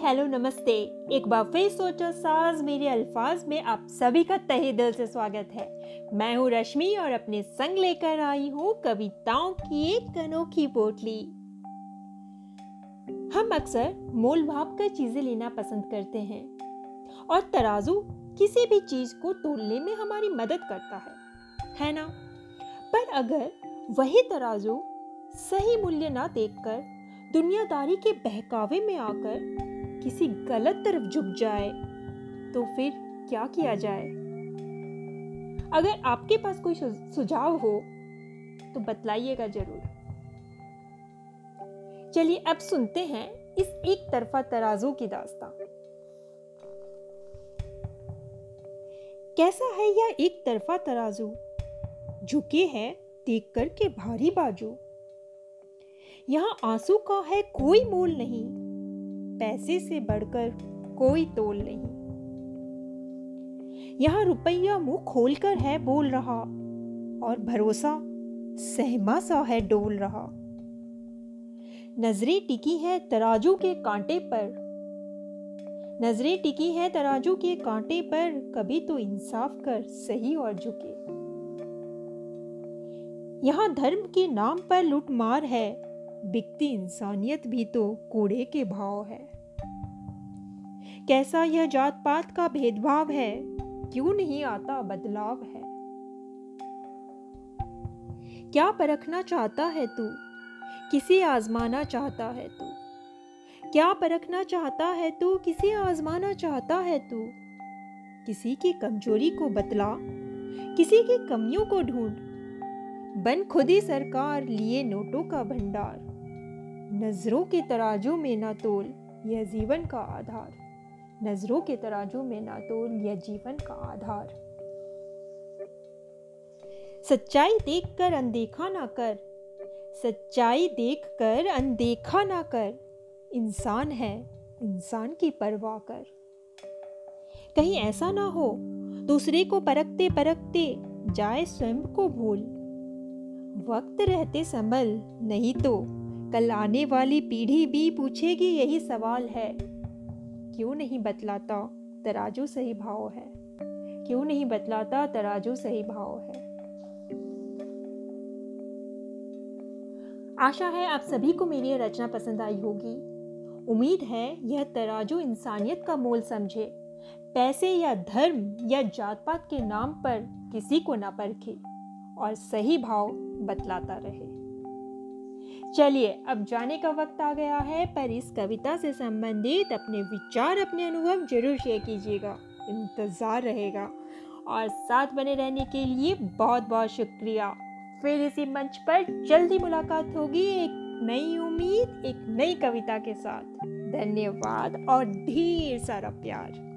Hello, नमस्ते। एक बार फिर सोचो, साज मेरे अल्फाज में आप सभी का तहे दिल से स्वागत है। मैं हूँ रश्मि और अपने संग लेकर आई हूँ कविताओं की एक अनोखी पोटली। हम अक्सर मोल भाव कर चीज़ें लेना पसंद करते हैं और तराजू किसी भी चीज़ को तोलने में हमारी मदद करता है है ना? पर अगर वही तराजू सही मूल्य ना देखकर दुनियादारी के बहकावे में आकर किसी गलत तरफ़ झुक जाए तो फिर क्या किया जाए? अगर आपके पास कोई सुझाव हो तो बतलाइएगा ज़रूर। चलिए अब सुनते हैं इस एक तरफा तराजू की दास्तान कैसा है यह एक तरफा तराजू? झुके है देख कर के भारी बाजू। यहाँ आँसू का है कोई मोल नहीं। पैसे से बढ़कर कोई तोल नहीं। यहाँ रुपया मुँह खोलकर है बोल रहा और भरोसा सहमा सा है डोल रहा। नज़रें टिकी है तराजू के कांटे पर। नज़रें टिकी है तराजू के कांटे पर, कभी तो इंसाफ कर सही और झुके। यहाँ धर्म के नाम पर लूटमार है बिकती इंसानियत भी तो कूड़े के भाव है। कैसा यह जात पात का भेदभाव है? क्यों नहीं आता बदलाव है? क्या परखना चाहता है तू? किसे आजमाना चाहता है तू? क्या परखना चाहता है तू? किसे आजमाना चाहता है तू? किसी की कमज़ोरी को बतला, किसी की कमियों को ढूंढ। बन खुद ही सरकार, लिए नोटों का भंडार। नज़रों के तराजू में ना तोल यह जीवन का आधार। नज़रों के तराजू में ना तोल यह जीवन का आधार। सच्चाई देखकर अनदेखा ना कर। सच्चाई देखकर अनदेखा ना कर। इंसान है, इंसान की परवाह कर। कहीं ऐसा ना हो, दूसरे को परखते परखते जाए स्वयं को भूल। वक्त रहते संभल नहीं तो कल आने वाली पीढ़ी भी पूछेगी यही सवाल है। क्यों नहीं बतलाता? तराजू सही भाव है। क्यों नहीं बतलाता? तराजू सही भाव है। आशा है आप सभी को मेरी रचना पसंद आई होगी। उम्मीद है यह तराजू इंसानियत का मोल समझे। पैसे या धर्म या जात पात के नाम पर किसी को ना परखे और सही भाव बतलाता रहे। चलिए, अब जाने का वक्त आ गया है, पर इस कविता से संबंधित अपने विचार, अपने अनुभव ज़रूर शेयर कीजिएगा। इंतज़ार रहेगा। और साथ बने रहने के लिए बहुत बहुत शुक्रिया। फिर इसी मंच पर जल्दी मुलाकात होगी एक नई उम्मीद, एक नई कविता के साथ। धन्यवाद और ढेर सारा प्यार।